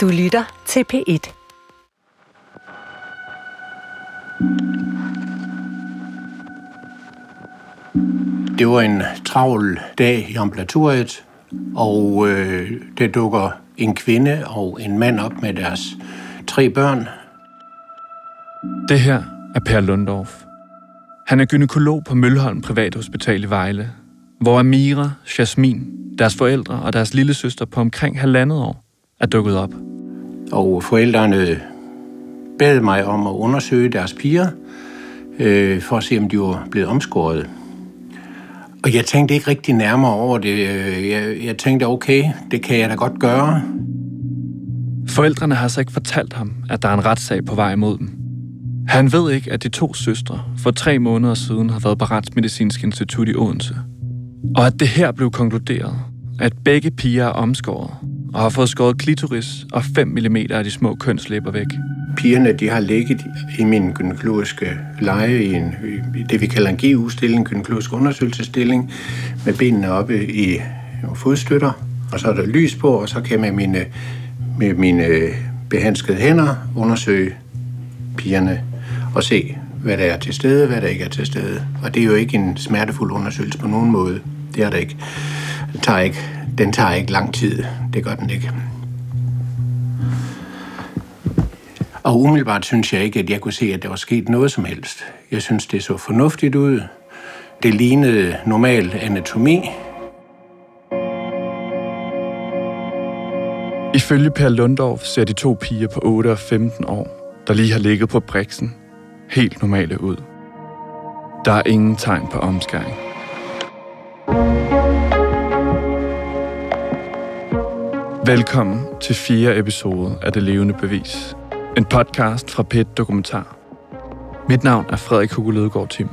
Du lytter til P1. Det var en travl dag i ambulatoriet, og øh, der dukker en kvinde og en mand op med deres tre børn. Det her er Per Lundorf. Han er gynekolog på Mølholm Privathospital i Vejle, hvor Amira, Jasmin, deres forældre og deres lille søster på omkring halvandet år er dukket op. Og forældrene bad mig om at undersøge deres piger, øh, for at se, om de var blevet omskåret. Og jeg tænkte ikke rigtig nærmere over det. Øh, jeg, jeg tænkte, okay, det kan jeg da godt gøre. Forældrene har så ikke fortalt ham, at der er en retssag på vej imod dem. Han ved ikke, at de to søstre for tre måneder siden har været på Retsmedicinsk Institut i Odense. Og at det her blev konkluderet, at begge piger er omskåret og har fået skåret klitoris og 5 mm af de små kønslæber væk. Pigerne de har ligget i min gynækologiske leje i, en, i det, vi kalder en GU-stilling, gynekologisk gynækologisk undersøgelsesstilling, med benene oppe i fodstøtter, og så er der lys på, og så kan jeg med mine, med mine behandskede hænder undersøge pigerne og se, hvad der er til stede, hvad der ikke er til stede. Og det er jo ikke en smertefuld undersøgelse på nogen måde. Det er det ikke. Det tager ikke, den tager ikke lang tid. Det gør den ikke. Og umiddelbart synes jeg ikke, at jeg kunne se, at der var sket noget som helst. Jeg synes, det så fornuftigt ud. Det lignede normal anatomi. Ifølge Per Lundorf ser de to piger på 8 og 15 år, der lige har ligget på briksen, helt normale ud. Der er ingen tegn på omskæring. Velkommen til fire episode af Det Levende Bevis. En podcast fra PET Dokumentar. Mit navn er Frederik Hugo Ledegaard Tim.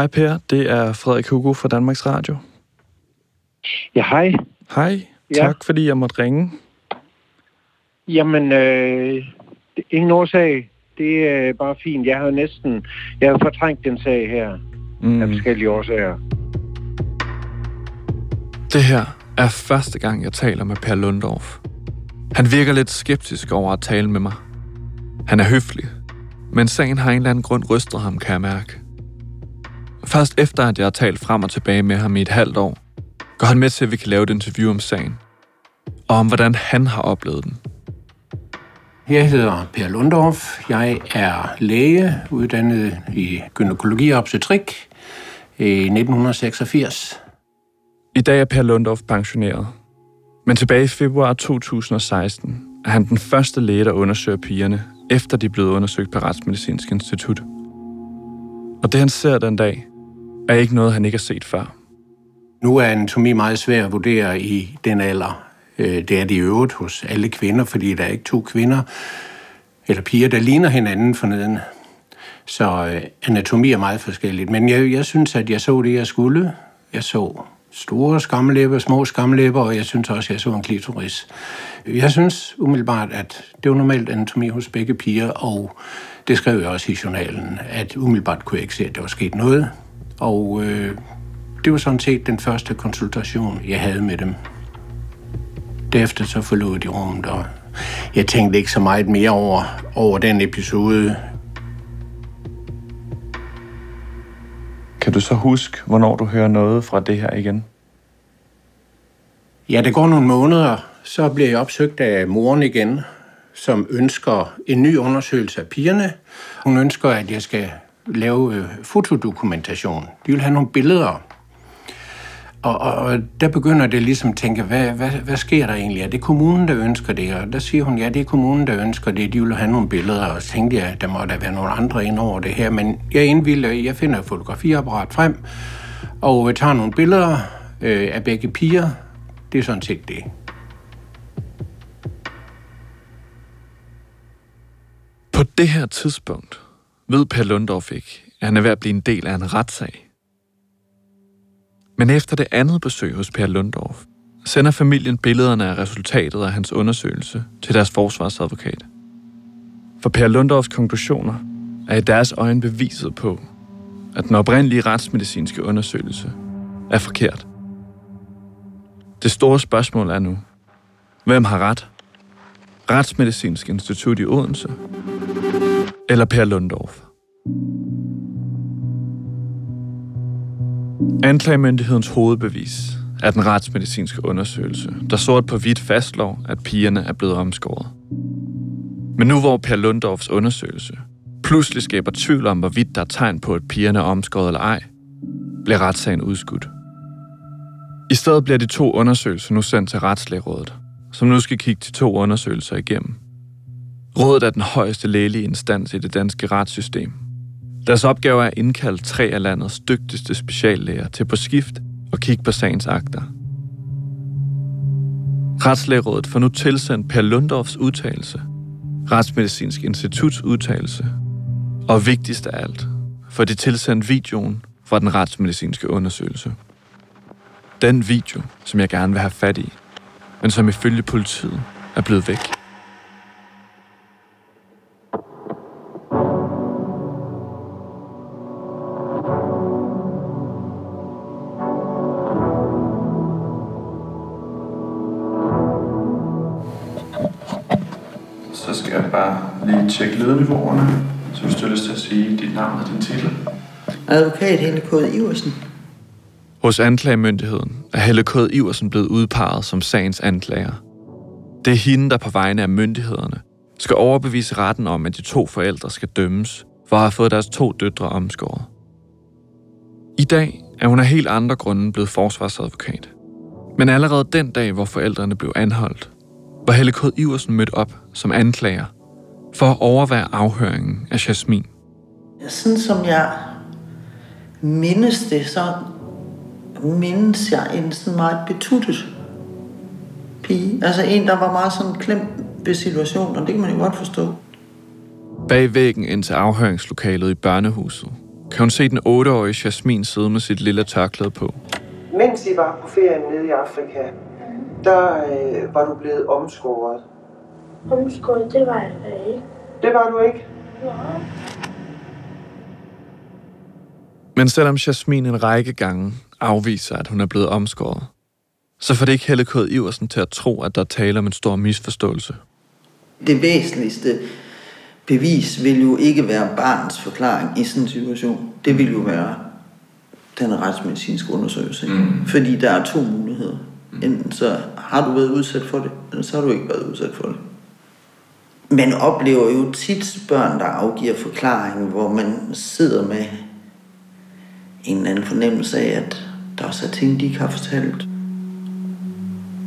Hej Per, det er Frederik Hugo fra Danmarks Radio. Ja, hej. Hej, Ja. tak fordi jeg måtte ringe. Jamen, øh, ingen årsag. Det er bare fint. Jeg har næsten... Jeg har fortrængt den sag her mm. af forskellige årsager. Det her er første gang, jeg taler med Per Lundorf. Han virker lidt skeptisk over at tale med mig. Han er høflig, men sagen har en eller anden grund rystet ham, kan jeg mærke. Først efter, at jeg har talt frem og tilbage med ham i et halvt år, går han med til, at vi kan lave et interview om sagen. Og om, hvordan han har oplevet den. Jeg hedder Per Lundorf. Jeg er læge, uddannet i gynækologi og obstetrik i 1986. I dag er Per Lundorf pensioneret. Men tilbage i februar 2016 er han den første læge, der undersøger pigerne, efter de er blevet undersøgt på Retsmedicinsk Institut. Og det han ser den dag, er ikke noget, han ikke har set før. Nu er anatomi meget svær at vurdere i den alder. Øh, det er det i øvrigt hos alle kvinder, fordi der er ikke to kvinder eller piger, der ligner hinanden forneden. Så øh, anatomi er meget forskelligt. Men jeg, jeg synes, at jeg så det, jeg skulle. Jeg så store skamlæber, små skamlæber, og jeg synes også, at jeg så en klitoris. Jeg synes umiddelbart, at det var normalt anatomi hos begge piger, og det skrev jeg også i journalen, at umiddelbart kunne jeg ikke se, at der var sket noget. Og øh, det var sådan set den første konsultation, jeg havde med dem. Derefter så forlod de rummet, og jeg tænkte ikke så meget mere over, over den episode. Kan du så huske, hvornår du hører noget fra det her igen? Ja, det går nogle måneder, så bliver jeg opsøgt af moren igen, som ønsker en ny undersøgelse af pigerne. Hun ønsker, at jeg skal lave øh, fotodokumentation. De vil have nogle billeder. Og, og, og der begynder det ligesom at tænke, hvad, hvad, hvad sker der egentlig? Er det kommunen, der ønsker det? Og der siger hun, ja, det er kommunen, der ønsker det. De vil have nogle billeder, og så tænkte jeg, der må der være nogle andre ind over det her. Men jeg indvilder, jeg finder et fotografiapparat frem, og øh, tager nogle billeder øh, af begge piger. Det er sådan set det. På det her tidspunkt ved Per Lundorf ikke, at han er ved at blive en del af en retssag. Men efter det andet besøg hos Per Lundorf, sender familien billederne af resultatet af hans undersøgelse til deres forsvarsadvokat. For Per Lundorfs konklusioner er i deres øjne beviset på, at den oprindelige retsmedicinske undersøgelse er forkert. Det store spørgsmål er nu, hvem har ret? Retsmedicinsk Institut i Odense eller Per Lundorf? Anklagemyndighedens hovedbevis er den retsmedicinske undersøgelse, der sort på hvidt fastslår, at pigerne er blevet omskåret. Men nu hvor Per Lundorfs undersøgelse pludselig skaber tvivl om, hvorvidt der er tegn på, at pigerne er omskåret eller ej, bliver retssagen udskudt. I stedet bliver de to undersøgelser nu sendt til Retslægerådet, som nu skal kigge de to undersøgelser igennem. Rådet er den højeste lægelige instans i det danske retssystem. Deres opgave er at indkalde tre af landets dygtigste speciallæger til på skift og kigge på sagens akter. Retslægerådet får nu tilsendt Per Lundorfs udtalelse, Retsmedicinsk Instituts udtalelse, og vigtigst af alt, for de tilsendt videoen fra den retsmedicinske undersøgelse. Den video, som jeg gerne vil have fat i, men som ifølge politiet er blevet væk. Lydniveauerne. Så hvis du har lyst til at sige dit navn og din titel. Advokat Helle K. Iversen. Hos anklagemyndigheden er Helle K. Iversen blevet udpeget som sagens anklager. Det er hende, der på vegne af myndighederne skal overbevise retten om, at de to forældre skal dømmes for at have fået deres to døtre omskåret. I dag er hun af helt andre grunde blevet forsvarsadvokat. Men allerede den dag, hvor forældrene blev anholdt, var Helle K. Iversen mødt op som anklager for at overvære afhøringen af Jasmin. Sådan som jeg mindes det, så mindes jeg en sådan meget betuttet pige. Altså en, der var meget sådan klemt ved situationen, og det kan man jo godt forstå. Bag væggen ind til afhøringslokalet i børnehuset kan hun se den 8-årige Jasmin sidde med sit lille tørklæde på. Mens I var på ferien nede i Afrika, der øh, var du blevet omskåret. Omskåret, det var jeg ikke. Det var du ikke. Men selvom Jasmin en række gange afviser, at hun er blevet omskåret, så får det ikke Helle K. Iversen til at tro, at der taler om en stor misforståelse. Det væsentligste bevis vil jo ikke være barnets forklaring i sådan en situation. Det vil jo være den retsmedicinske undersøgelse. Mm. Fordi der er to muligheder. Enten så har du været udsat for det, eller så har du ikke været udsat for det. Man oplever jo tit børn, der afgiver forklaringen, hvor man sidder med en eller anden fornemmelse af, at der også er ting, de ikke har fortalt.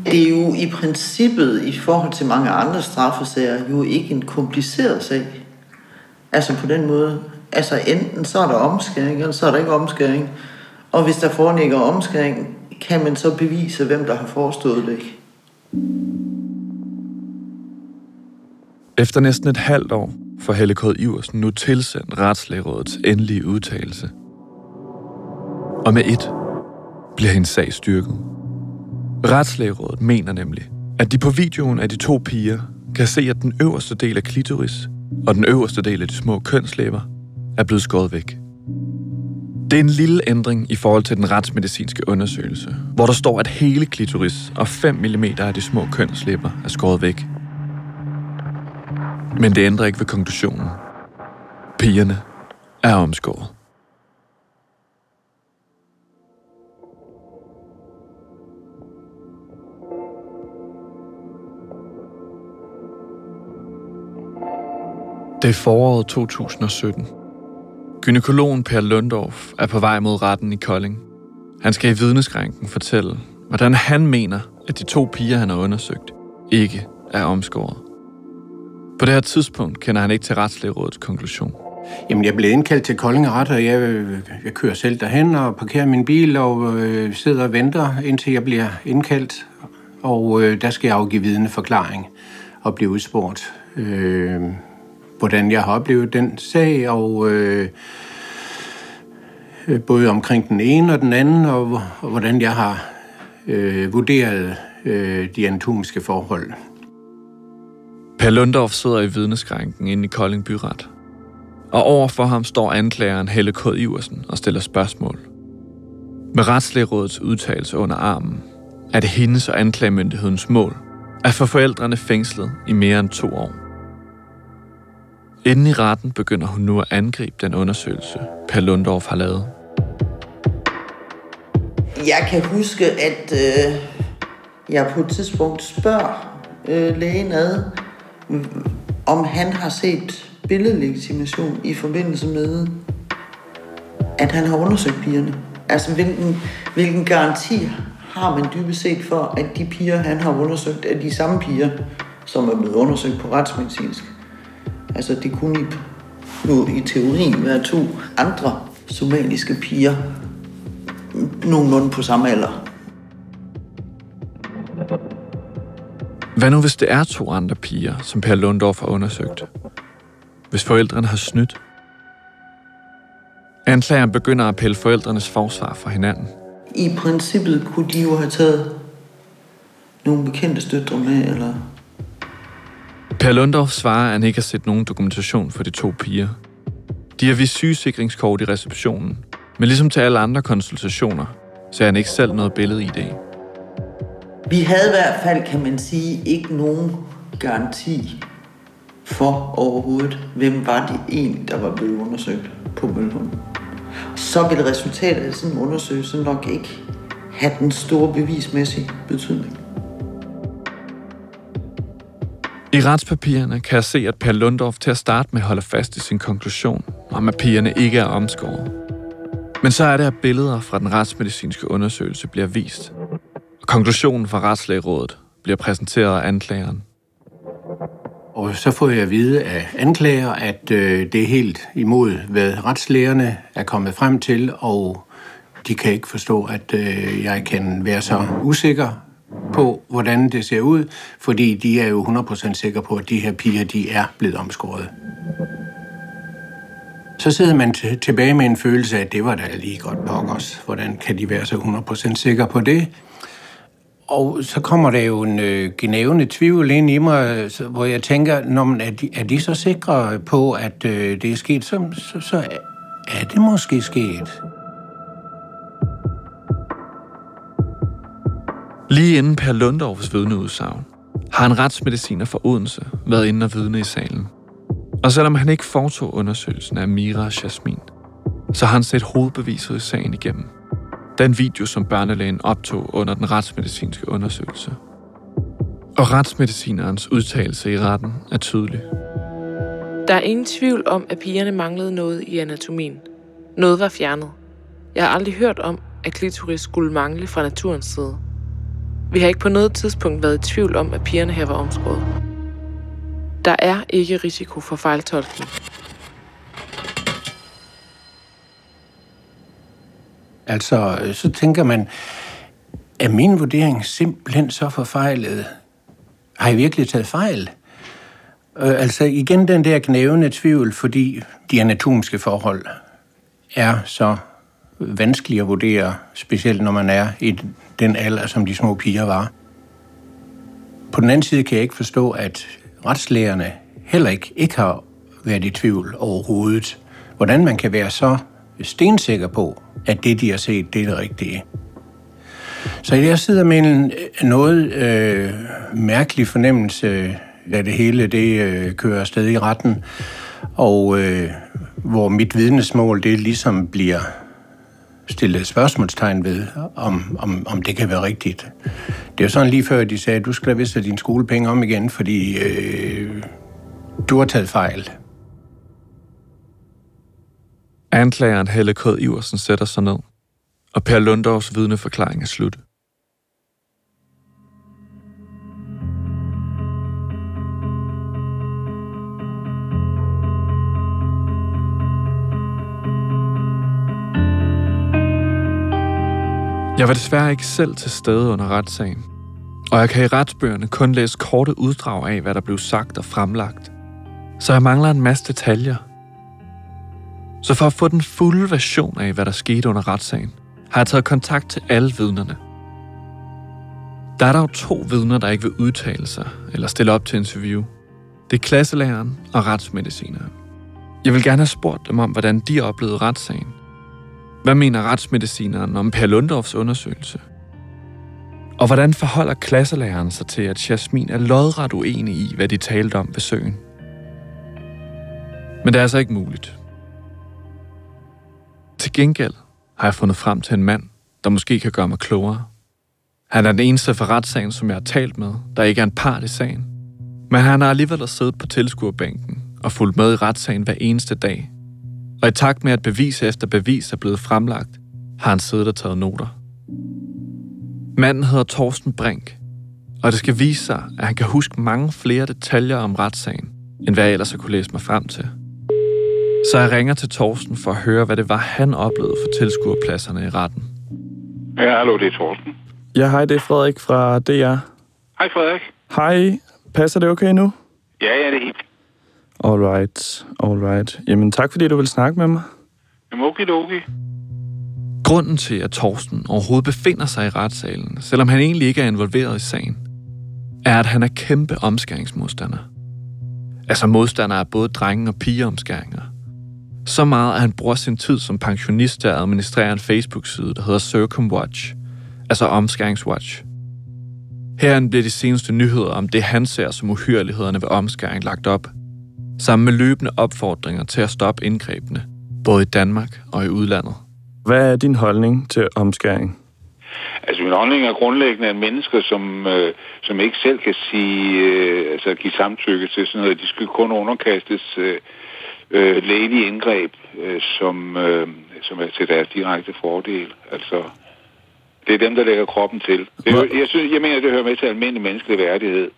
Det er jo i princippet, i forhold til mange andre straffesager, jo ikke en kompliceret sag. Altså på den måde. Altså enten så er der omskæring, eller så er der ikke omskæring. Og hvis der foreligger omskæring, kan man så bevise, hvem der har forestået det. Efter næsten et halvt år får Helle K. Iversen nu tilsendt Retslægerådets endelige udtalelse. Og med et bliver hendes sag styrket. Retslægerådet mener nemlig, at de på videoen af de to piger kan se, at den øverste del af klitoris og den øverste del af de små kønslæber er blevet skåret væk. Det er en lille ændring i forhold til den retsmedicinske undersøgelse, hvor der står, at hele klitoris og 5 mm af de små kønslæber er skåret væk. Men det ændrer ikke ved konklusionen. Pigerne er omskåret. Det er foråret 2017. Gynekologen Per Lundorf er på vej mod retten i Kolding. Han skal i vidneskrænken fortælle, hvordan han mener, at de to piger, han har undersøgt, ikke er omskåret. På det her tidspunkt kender han ikke til retslægerådets konklusion. Jamen, jeg blev indkaldt til Kolding Ret, og jeg, jeg kører selv derhen og parkerer min bil og øh, sidder og venter, indtil jeg bliver indkaldt. Og øh, der skal jeg afgive vidende forklaring og blive udspurgt, øh, hvordan jeg har oplevet den sag, og øh, både omkring den ene og den anden, og, og hvordan jeg har øh, vurderet øh, de anatomiske forhold. Per Lundorf sidder i vidneskranken inde i Kolding Byret. Og overfor ham står anklageren Helle K. Iversen og stiller spørgsmål. Med retslægerådets udtalelse under armen, er det hendes og anklagemyndighedens mål at få forældrene fængslet i mere end to år. Inden i retten begynder hun nu at angribe den undersøgelse, Per Lundorf har lavet. Jeg kan huske, at øh, jeg på et tidspunkt spørger øh, lægen ad, om han har set billedlegitimation i forbindelse med, at han har undersøgt pigerne. Altså, hvilken, hvilken garanti har man dybest set for, at de piger, han har undersøgt, er de samme piger, som er blevet undersøgt på retsmedicinsk. Altså, det kunne i, nu i teorien være to andre somaliske piger, nogenlunde på samme alder. Hvad nu, hvis det er to andre piger, som Per Lundorf har undersøgt? Hvis forældrene har snydt? Anklageren begynder at pille forældrenes forsvar for hinanden. I princippet kunne de jo have taget nogle bekendte støtter med, eller... Per Lundorf svarer, at han ikke har set nogen dokumentation for de to piger. De har vist sygesikringskort i receptionen, men ligesom til alle andre konsultationer, så han ikke selv noget billede i det. Vi havde i hvert fald, kan man sige, ikke nogen garanti for overhovedet, hvem var det egentlig, der var blevet undersøgt på Mølholm. Så ville resultatet af sådan en undersøgelse nok ikke have den store bevismæssige betydning. I retspapirerne kan jeg se, at Per Lundorf til at starte med holder fast i sin konklusion om, at pigerne ikke er omskåret. Men så er det, at billeder fra den retsmedicinske undersøgelse bliver vist. Konklusionen fra Retslægerådet bliver præsenteret af anklageren. Og så får jeg at vide af anklager, at øh, det er helt imod, hvad retslægerne er kommet frem til, og de kan ikke forstå, at øh, jeg kan være så usikker på, hvordan det ser ud, fordi de er jo 100% sikre på, at de her piger, de er blevet omskåret. Så sidder man t- tilbage med en følelse af, at det var da lige godt nok os. Hvordan kan de være så 100% sikre på det? Og så kommer der jo en øh, genævende tvivl ind i mig, så, hvor jeg tænker, når man, er, de, er de så sikre på, at øh, det er sket, så, så, så er det måske sket. Lige inden Per Lundorfs vidneudsagn har en retsmediciner fra Odense været inde og vidne i salen. Og selvom han ikke foretog undersøgelsen af Mira og Jasmin, så har han set hovedbeviset i sagen igennem. Den video, som børnelægen optog under den retsmedicinske undersøgelse. Og retsmedicinerens udtalelse i retten er tydelig. Der er ingen tvivl om, at pigerne manglede noget i anatomien. Noget var fjernet. Jeg har aldrig hørt om, at klitoris skulle mangle fra naturens side. Vi har ikke på noget tidspunkt været i tvivl om, at pigerne her var omskåret. Der er ikke risiko for fejltolkning. Altså, så tænker man, er min vurdering simpelthen så forfejlet? Har jeg virkelig taget fejl? Øh, altså igen den der knævende tvivl, fordi de anatomiske forhold er så vanskelige at vurdere, specielt når man er i den alder, som de små piger var. På den anden side kan jeg ikke forstå, at retslægerne heller ikke, ikke har været i tvivl overhovedet. Hvordan man kan være så stensikker på, at det, de har set, det er det rigtige. Så jeg sidder med en øh, noget øh, mærkelig fornemmelse, da det hele det øh, kører afsted i retten, og øh, hvor mit vidnesmål det ligesom bliver stillet spørgsmålstegn ved, om, om, om det kan være rigtigt. Det er jo sådan lige før, de sagde, at du skal da vist have dine skolepenge om igen, fordi øh, du har taget fejl. Anklageren Helle K. Iversen sætter sig ned, og Per Lundovs vidneforklaring er slut. Jeg var desværre ikke selv til stede under retssagen, og jeg kan i retsbøgerne kun læse korte uddrag af, hvad der blev sagt og fremlagt. Så jeg mangler en masse detaljer. Så for at få den fulde version af, hvad der skete under retssagen, har jeg taget kontakt til alle vidnerne. Der er dog to vidner, der ikke vil udtale sig eller stille op til interview. Det er klasselæreren og retsmedicineren. Jeg vil gerne have spurgt dem om, hvordan de oplevede retssagen. Hvad mener retsmedicineren om Per Lundorfs undersøgelse? Og hvordan forholder klasselæreren sig til, at Jasmin er lodret uenig i, hvad de talte om ved søen? Men det er altså ikke muligt. Til gengæld har jeg fundet frem til en mand, der måske kan gøre mig klogere. Han er den eneste fra retssagen, som jeg har talt med, der ikke er en part i sagen. Men han har alligevel siddet på tilskuerbænken og fulgt med i retssagen hver eneste dag. Og i takt med, at bevis efter bevis er blevet fremlagt, har han siddet og taget noter. Manden hedder Torsten Brink, og det skal vise sig, at han kan huske mange flere detaljer om retssagen, end hvad jeg ellers har kunne læse mig frem til. Så jeg ringer til Torsten for at høre, hvad det var, han oplevede for tilskuerpladserne i retten. Ja, hallo, det er Torsten. Ja, hej, det er Frederik fra DR. Hej, Frederik. Hej, passer det okay nu? Ja, ja, det er helt. Alright, alright. Jamen tak, fordi du vil snakke med mig. Jamen, okay, okay. Grunden til, at Torsten overhovedet befinder sig i retssalen, selvom han egentlig ikke er involveret i sagen, er, at han er kæmpe omskæringsmodstander. Altså modstander af både drenge- og pigeomskæringer. Så meget, at han bruger sin tid som pensionist til at administrere en Facebook-side, der hedder Circumwatch, altså Omskæringswatch. Herinde bliver de seneste nyheder om det, han ser som uhyrlighederne ved omskæring lagt op, sammen med løbende opfordringer til at stoppe indgrebene, både i Danmark og i udlandet. Hvad er din holdning til omskæring? Altså, min holdning er grundlæggende, at mennesker, som, øh, som ikke selv kan sige, øh, altså give samtykke til sådan noget, de skal kun underkastes øh, øh, lægelige indgreb, øh, som, øh, som er til deres direkte fordel. Altså, det er dem, der lægger kroppen til. Det, jeg, synes, jeg mener, det hører med til almindelig menneskelig værdighed.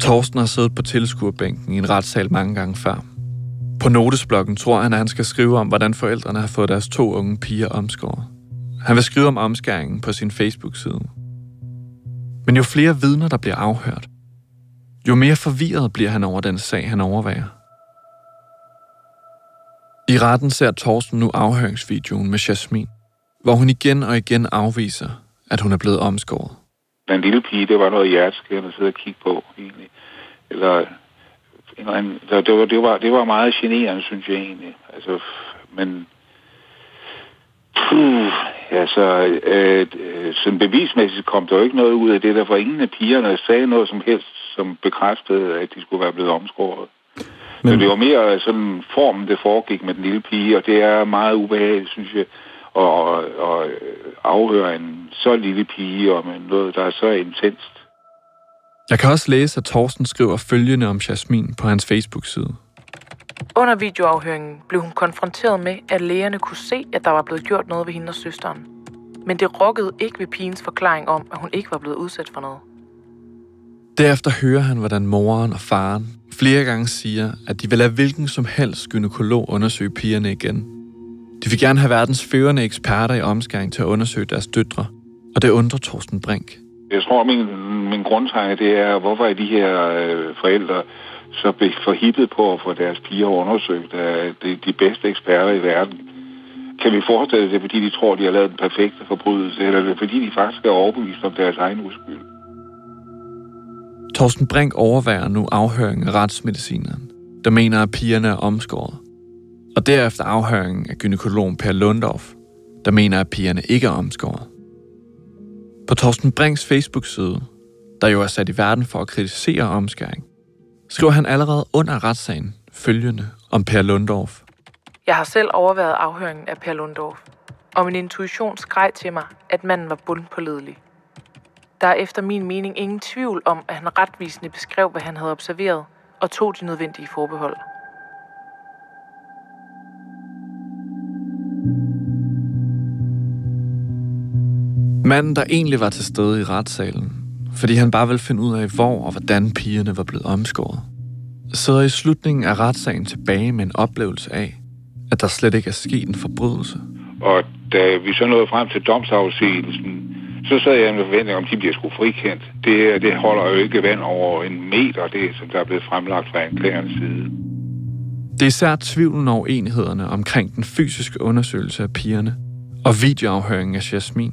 Torsten har siddet på tilskuerbænken i en retssal mange gange før. På notesblokken tror han, at han skal skrive om, hvordan forældrene har fået deres to unge piger omskåret. Han vil skrive om omskæringen på sin Facebook-side. Men jo flere vidner, der bliver afhørt, jo mere forvirret bliver han over den sag, han overvejer. I retten ser Torsten nu afhøringsvideoen med Jasmin, hvor hun igen og igen afviser, at hun er blevet omskåret. Den lille pige, det var noget hjerteskærende at sidde og kigge på, egentlig. Eller, en eller anden, det, var, det, var, det var meget generende, synes jeg egentlig. Altså, men... Puh, altså, øh, øh, sådan bevismæssigt kom der jo ikke noget ud af det, der for ingen af pigerne sagde noget som helst, som bekræftede, at de skulle være blevet omskåret. Men... Så det var mere sådan formen, det foregik med den lille pige, og det er meget ubehageligt, synes jeg, at, at, afhøre en så lille pige om noget, der er så intenst. Jeg kan også læse, at Torsten skriver følgende om Jasmin på hans Facebook-side. Under videoafhøringen blev hun konfronteret med, at lægerne kunne se, at der var blevet gjort noget ved hende og søsteren. Men det rokkede ikke ved pigens forklaring om, at hun ikke var blevet udsat for noget. Derefter hører han, hvordan moren og faren flere gange siger, at de vil lade hvilken som helst gynekolog undersøge pigerne igen. De vil gerne have verdens førende eksperter i omskæring til at undersøge deres døtre, og det undrer Torsten Brink. Jeg tror, min, min grundtanke det er, hvorfor er de her øh, forældre så forhippet på at få deres piger undersøgt af de, de bedste eksperter i verden? Kan vi forestille det, fordi de tror, de har lavet den perfekte forbrydelse, eller er det fordi de faktisk er overbevist om deres egen uskyld? Torsten Brink overværer nu afhøringen af retsmedicineren, der mener, at pigerne er omskåret. Og derefter afhøringen af gynekologen Per Lundorf, der mener, at pigerne ikke er omskåret. På Torsten Brinks Facebook-side, der jo er sat i verden for at kritisere omskæring, skriver han allerede under retssagen følgende om Per Lundorf. Jeg har selv overværet afhøringen af Per Lundorf, og min intuition skreg til mig, at manden var bundpålidelig. Der er efter min mening ingen tvivl om, at han retvisende beskrev, hvad han havde observeret, og tog de nødvendige forbehold. Manden, der egentlig var til stede i retssalen, fordi han bare ville finde ud af, hvor og hvordan pigerne var blevet omskåret, sidder i slutningen af retssagen tilbage med en oplevelse af, at der slet ikke er sket en forbrydelse. Og da vi så nåede frem til domsafsigelsen, så sad jeg med forventning om, at de bliver sgu frikendt. Det, det holder jo ikke vand over en meter, det som der er blevet fremlagt fra anklagerens side. Det er især tvivlen over enhederne omkring den fysiske undersøgelse af pigerne og videoafhøringen af Jasmin,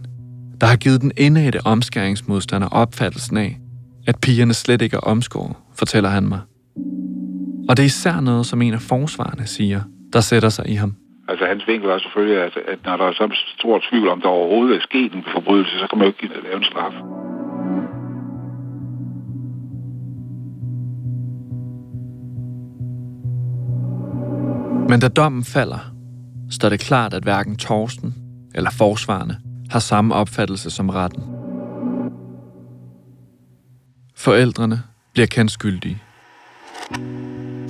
der har givet den indædte omskæringsmodstander opfattelsen af, at pigerne slet ikke er omskåret, fortæller han mig. Og det er især noget, som en af forsvarerne siger, der sætter sig i ham. Altså hans vinkel er selvfølgelig, at, at når der er så stor tvivl om, der overhovedet er sket en forbrydelse, så kan man jo ikke lave en straf. Men da dommen falder, står det klart, at hverken Torsten eller forsvarerne har samme opfattelse som retten. Forældrene bliver kendt skyldige.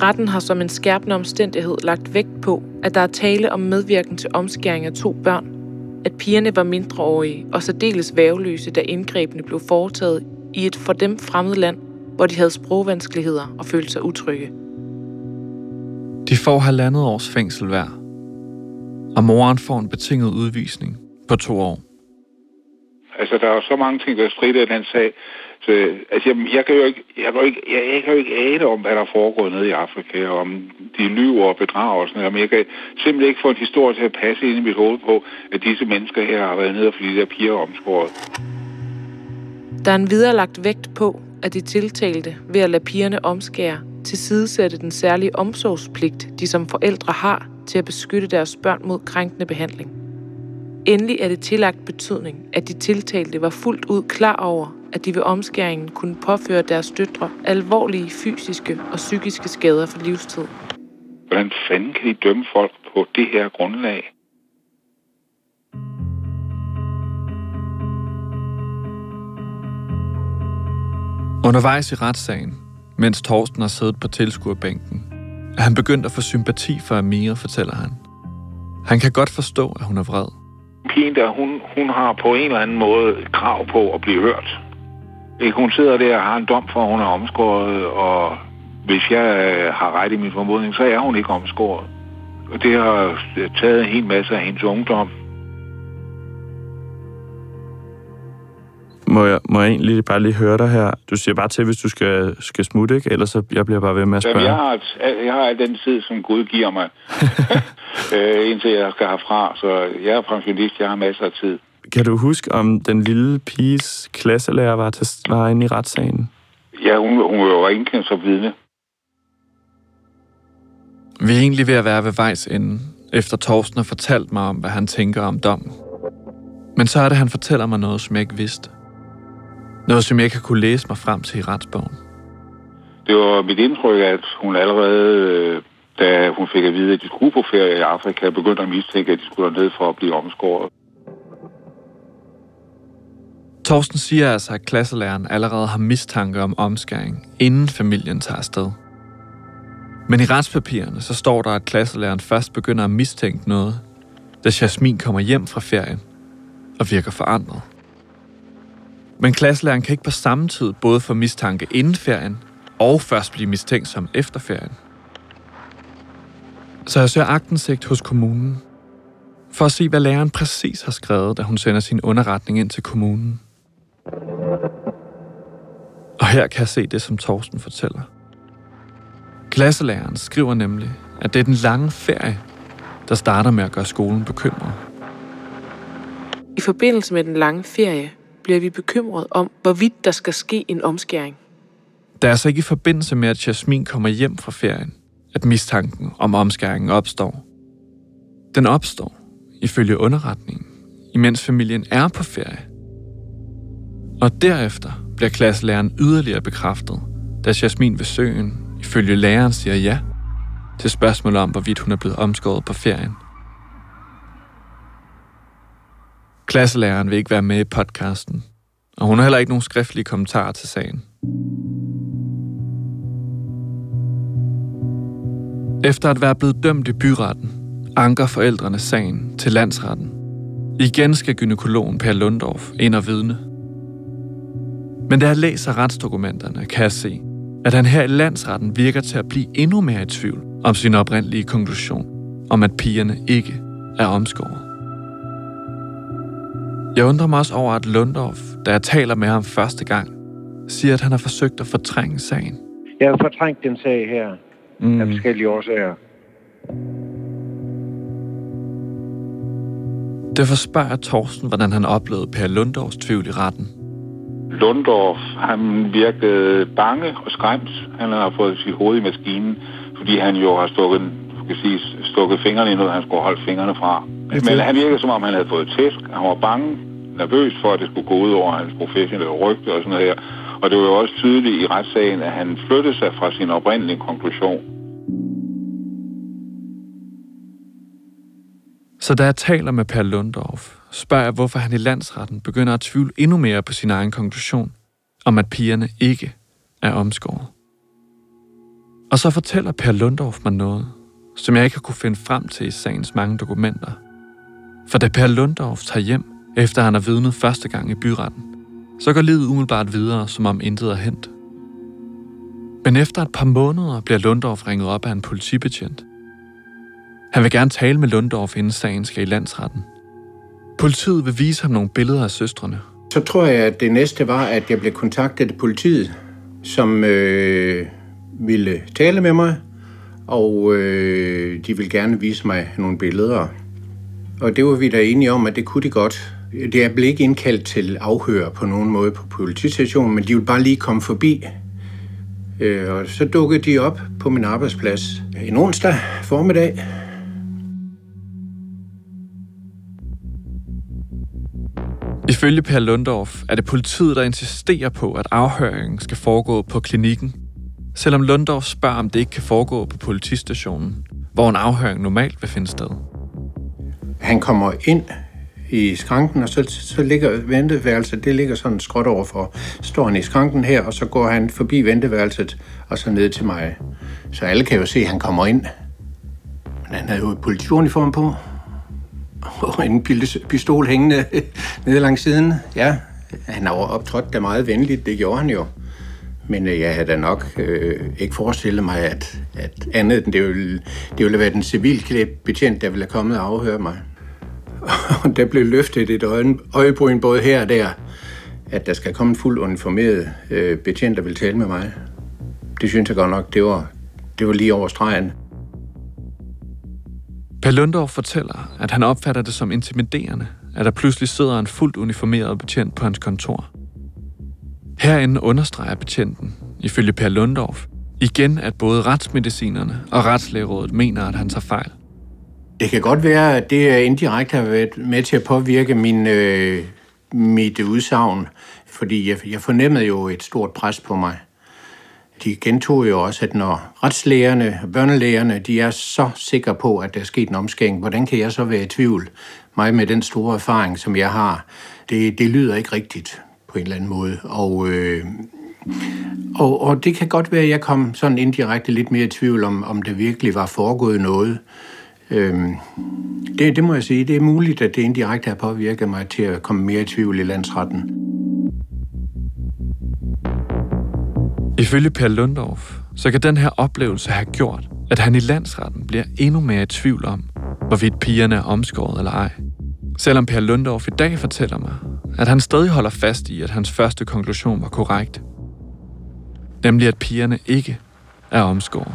Retten har som en skærpende omstændighed lagt vægt på, at der er tale om medvirken til omskæring af to børn, at pigerne var mindreårige og særdeles væveløse, da indgrebene blev foretaget i et for dem fremmed land, hvor de havde sprogvanskeligheder og følte sig utrygge. De får halvandet års fængsel hver, og moren får en betinget udvisning på to år. Altså, der er så mange ting, der strider i den sag. Så, altså, jeg, jeg, kan jo ikke, jeg, kan jo ikke, jeg, jeg kan jo ikke ane om, hvad der foregår nede i Afrika, og om de lyver og bedrager og sådan noget. Men jeg kan simpelthen ikke få en historie til at passe ind i mit hoved på, at disse mennesker her har været nede og fordi de der piger er omskåret. Der er en viderelagt vægt på, at de tiltalte ved at lade pigerne omskære tilsidesætte den særlige omsorgspligt, de som forældre har til at beskytte deres børn mod krænkende behandling. Endelig er det tillagt betydning, at de tiltalte var fuldt ud klar over, at de ved omskæringen kunne påføre deres døtre alvorlige fysiske og psykiske skader for livstid. Hvordan fanden kan de dømme folk på det her grundlag? Undervejs i retssagen, mens Torsten har siddet på tilskuerbænken, er han begyndt at få sympati for Amira, fortæller han. Han kan godt forstå, at hun er vred. Pigen der, hun, hun har på en eller anden måde krav på at blive hørt. Ikke? Hun sidder der og har en dom for, at hun er omskåret, og hvis jeg øh, har ret i min formodning, så er hun ikke omskåret. Og det har taget en hel masse af hendes ungdom. Må jeg, må jeg egentlig bare lige høre dig her? Du siger bare til, hvis du skal, skal smutte, ikke? Ellers så jeg bliver bare ved med at spørge. Jamen, jeg, har, jeg har al den tid, som Gud giver mig, øh, indtil jeg skal herfra. Så jeg er pensionist, jeg har masser af tid. Kan du huske, om den lille piges klasselærer var, til, var inde i retssagen? Ja, hun, hun var jo indkendt som vidne. Vi er egentlig ved at være ved vejs ende, efter Torsten har fortalt mig om, hvad han tænker om dommen. Men så er det, han fortæller mig noget, som jeg ikke vidste. Noget, som jeg ikke har kunne læse mig frem til i retsbogen. Det var mit indtryk, at hun allerede, øh, da hun fik at vide, at de skulle på ferie i Afrika, begyndte at mistænke, at de skulle ned for at blive omskåret. Torsten siger altså, at klasselæreren allerede har mistanke om omskæring, inden familien tager afsted. Men i retspapirerne så står der, at klasselæreren først begynder at mistænke noget, da Jasmin kommer hjem fra ferien og virker forandret. Men klasselæreren kan ikke på samme tid både få mistanke inden ferien og først blive mistænkt som efter ferien. Så jeg søger agtensigt hos kommunen for at se, hvad læreren præcis har skrevet, da hun sender sin underretning ind til kommunen. Og her kan jeg se det, som Torsten fortæller. Klasselæreren skriver nemlig, at det er den lange ferie, der starter med at gøre skolen bekymret. I forbindelse med den lange ferie bliver vi bekymret om, hvorvidt der skal ske en omskæring. Det er altså ikke i forbindelse med, at Jasmin kommer hjem fra ferien, at mistanken om omskæringen opstår. Den opstår, ifølge underretningen, imens familien er på ferie. Og derefter bliver klasselæreren yderligere bekræftet, da Jasmin ved søen, ifølge læreren, siger ja til spørgsmålet om, hvorvidt hun er blevet omskåret på ferien. Klasselæreren vil ikke være med i podcasten, og hun har heller ikke nogen skriftlige kommentarer til sagen. Efter at være blevet dømt i byretten, anker forældrene sagen til landsretten. Igen skal gynekologen Per Lundorf ind og vidne. Men da jeg læser retsdokumenterne, kan jeg se, at han her i landsretten virker til at blive endnu mere i tvivl om sin oprindelige konklusion om, at pigerne ikke er omskåret. Jeg undrer mig også over, at Lundorf, da jeg taler med ham første gang, siger, at han har forsøgt at fortrænge sagen. Jeg har fortrængt den sag her mm. af forskellige årsager. Derfor spørger jeg Torsten, hvordan han oplevede Per Lundorfs tvivl i retten. Lundorf, han virkede bange og skræmt. Han har fået sit hoved i maskinen, fordi han jo har stukket, skal sige, stukket fingrene i noget, han skulle holde fingrene fra. Men han virkede, som om han havde fået tæsk. Han var bange, nervøs for, at det skulle gå ud over hans professionelle rygte og sådan noget her. Og det var jo også tydeligt i retssagen, at han flyttede sig fra sin oprindelige konklusion. Så da jeg taler med Per Lundorf, spørger jeg, hvorfor han i landsretten begynder at tvivle endnu mere på sin egen konklusion, om at pigerne ikke er omskåret. Og så fortæller Per Lundorf mig noget, som jeg ikke har kunne finde frem til i sagens mange dokumenter. For da Per Lundorf tager hjem, efter han har vidnet første gang i byretten, så går livet umiddelbart videre, som om intet er hent. Men efter et par måneder bliver Lundorf ringet op af en politibetjent. Han vil gerne tale med Lundorf, inden sagen skal i landsretten. Politiet vil vise ham nogle billeder af søstrene. Så tror jeg, at det næste var, at jeg blev kontaktet af politiet, som øh, ville tale med mig, og øh, de ville gerne vise mig nogle billeder. Og det var vi da enige om, at det kunne de godt. Det er blevet ikke indkaldt til afhør på nogen måde på politistationen, men de ville bare lige komme forbi. Øh, og så dukkede de op på min arbejdsplads en onsdag formiddag. Ifølge Per Lundorf er det politiet, der insisterer på, at afhøringen skal foregå på klinikken, selvom Lundorf spørger, om det ikke kan foregå på politistationen, hvor en afhøring normalt vil finde sted. Han kommer ind i skranken, og så, så ligger venteværelset, det ligger sådan skråt overfor. Står han i skranken her, og så går han forbi venteværelset, og så ned til mig. Så alle kan jo se, at han kommer ind. Men han havde jo et politiuniform på, og en pistol hængende nede langs siden. Ja, han har optrådt da meget venligt, det gjorde han jo. Men øh, jeg havde da nok øh, ikke forestillet mig, at, at andet end det ville, det ville være den civilklædt betjent, der ville have kommet og afhøre mig. Og der blev løftet et øjebryn både her og der, at der skal komme en fuld uniformeret øh, betjent, der vil tale med mig. Det synes jeg godt nok, det var, det var lige over stregen. Per Lundorf fortæller, at han opfatter det som intimiderende, at der pludselig sidder en fuldt uniformeret betjent på hans kontor. Herinde understreger betjenten, ifølge Per Lundorf, igen, at både retsmedicinerne og retslægerådet mener, at han tager fejl. Det kan godt være, at det indirekte har været med til at påvirke min, øh, mit udsagn, fordi jeg, jeg fornemmede jo et stort pres på mig. De gentog jo også, at når retslægerne børnelægerne, de er så sikre på, at der er sket en omskæring, hvordan kan jeg så være i tvivl? Mig med den store erfaring, som jeg har, det, det lyder ikke rigtigt på en eller anden måde. Og, øh, og, og det kan godt være, at jeg kom sådan indirekte lidt mere i tvivl om, om det virkelig var foregået noget. Øhm, det, det må jeg sige, det er muligt, at det indirekte har påvirket mig til at komme mere i tvivl i landsretten. Ifølge Per Lundorf, så kan den her oplevelse have gjort, at han i landsretten bliver endnu mere i tvivl om, hvorvidt pigerne er omskåret eller ej. Selvom Per Lundorf i dag fortæller mig, at han stadig holder fast i, at hans første konklusion var korrekt. Nemlig at pigerne ikke er omskåret.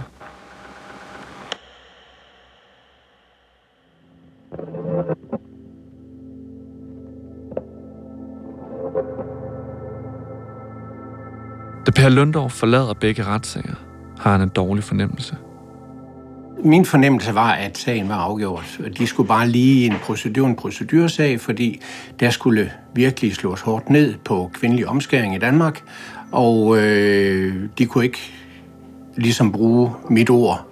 Da Per Lundorf forlader begge retssager, har han en dårlig fornemmelse. Min fornemmelse var, at sagen var afgjort. De skulle bare lige en procedur, en procedursag, fordi der skulle virkelig slås hårdt ned på kvindelig omskæring i Danmark, og øh, de kunne ikke ligesom bruge mit ord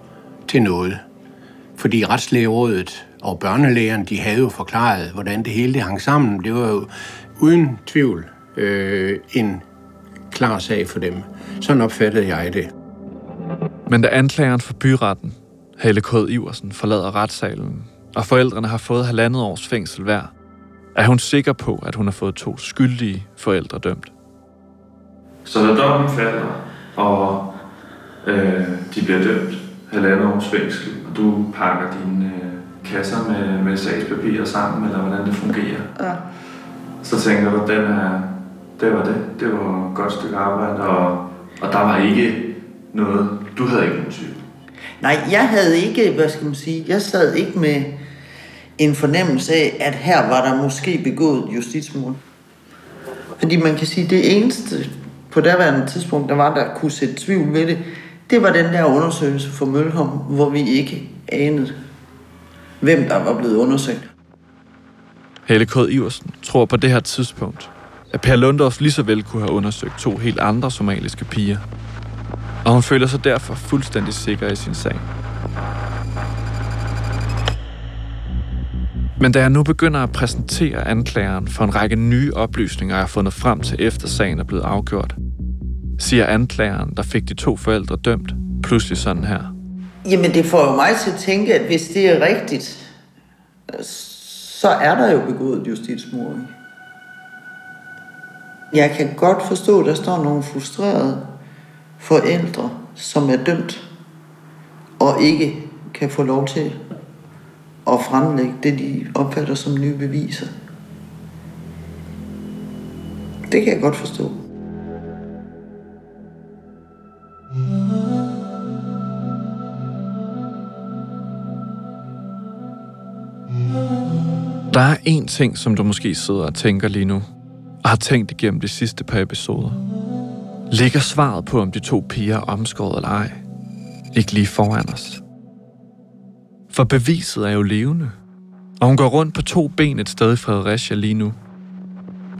til noget. Fordi Retslægerådet og børnelægerne, de havde jo forklaret, hvordan det hele det hang sammen. Det var jo uden tvivl øh, en klar sag for dem. Sådan opfattede jeg det. Men da anklageren for byretten, Helle K. Iversen, forlader retssalen, og forældrene har fået halvandet års fængsel hver, er hun sikker på, at hun har fået to skyldige forældre dømt. Så når dommen falder, og øh, de bliver dømt halvandet års fængsel, og du pakker dine øh, kasser med, med sagspapirer sammen, eller hvordan det fungerer, Ja. så tænker du, den er, det var det. Det var et godt stykke arbejde, og, og der var ikke noget, du havde ikke nogen tvivl. Nej, jeg havde ikke, hvad skal man sige, jeg sad ikke med en fornemmelse af, at her var der måske begået justitsmord. Fordi man kan sige, det eneste på daværende tidspunkt, der var, der kunne sætte tvivl ved det, det var den der undersøgelse for Mølholm, hvor vi ikke anede, hvem der var blevet undersøgt. Helle K. Iversen tror på det her tidspunkt, at Per Lundorf lige så vel kunne have undersøgt to helt andre somaliske piger. Og hun føler sig derfor fuldstændig sikker i sin sag. Men da jeg nu begynder at præsentere anklageren for en række nye oplysninger, jeg har fundet frem til efter sagen er blevet afgjort, siger anklageren, der fik de to forældre dømt, pludselig sådan her. Jamen, det får jo mig til at tænke, at hvis det er rigtigt, så er der jo begået justitsmord. Jeg kan godt forstå, at der står nogle frustrerede forældre, som er dømt, og ikke kan få lov til at fremlægge det, de opfatter som nye beviser. Det kan jeg godt forstå. Der er en ting, som du måske sidder og tænker lige nu, og har tænkt igennem de sidste par episoder. Ligger svaret på, om de to piger er omskåret eller ej, ikke lige foran os? For beviset er jo levende, og hun går rundt på to ben et sted i Fredericia lige nu.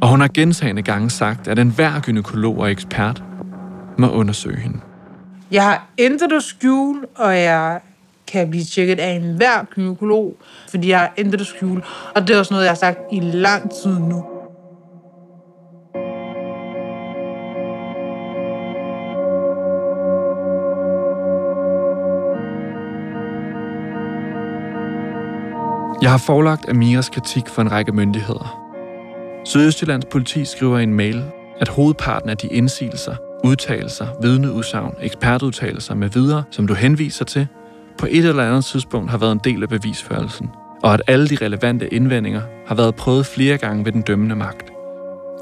Og hun har gentagende gange sagt, at enhver gynekolog og ekspert må undersøge hende. Jeg har intet at skjule, og jeg kan blive tjekket af enhver gynekolog, fordi jeg har intet at skjule. Og det er også noget, jeg har sagt i lang tid nu. Jeg har forelagt Amiras kritik for en række myndigheder. Sydøstjyllands politi skriver i en mail, at hovedparten af de indsigelser, udtalelser, vidneudsagn, ekspertudtalelser med videre, som du henviser til, på et eller andet tidspunkt har været en del af bevisførelsen, og at alle de relevante indvendinger har været prøvet flere gange ved den dømmende magt.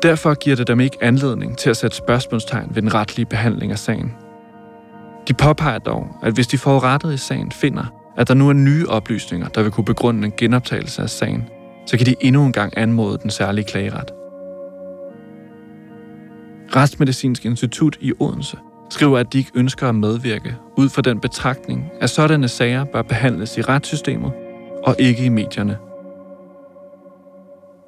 Derfor giver det dem ikke anledning til at sætte spørgsmålstegn ved den retlige behandling af sagen. De påpeger dog, at hvis de forurettede i sagen finder, at der nu er nye oplysninger, der vil kunne begrunde en genoptagelse af sagen, så kan de endnu en gang anmode den særlige klageret. Retsmedicinsk Institut i Odense skriver, at de ikke ønsker at medvirke ud fra den betragtning, at sådanne sager bør behandles i retssystemet og ikke i medierne.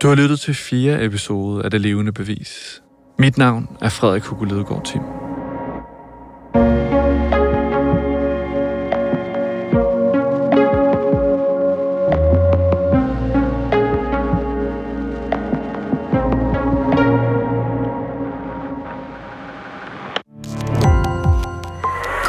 Du har lyttet til fire episode af Det Levende Bevis. Mit navn er Frederik Hugo Lidegaard Tim.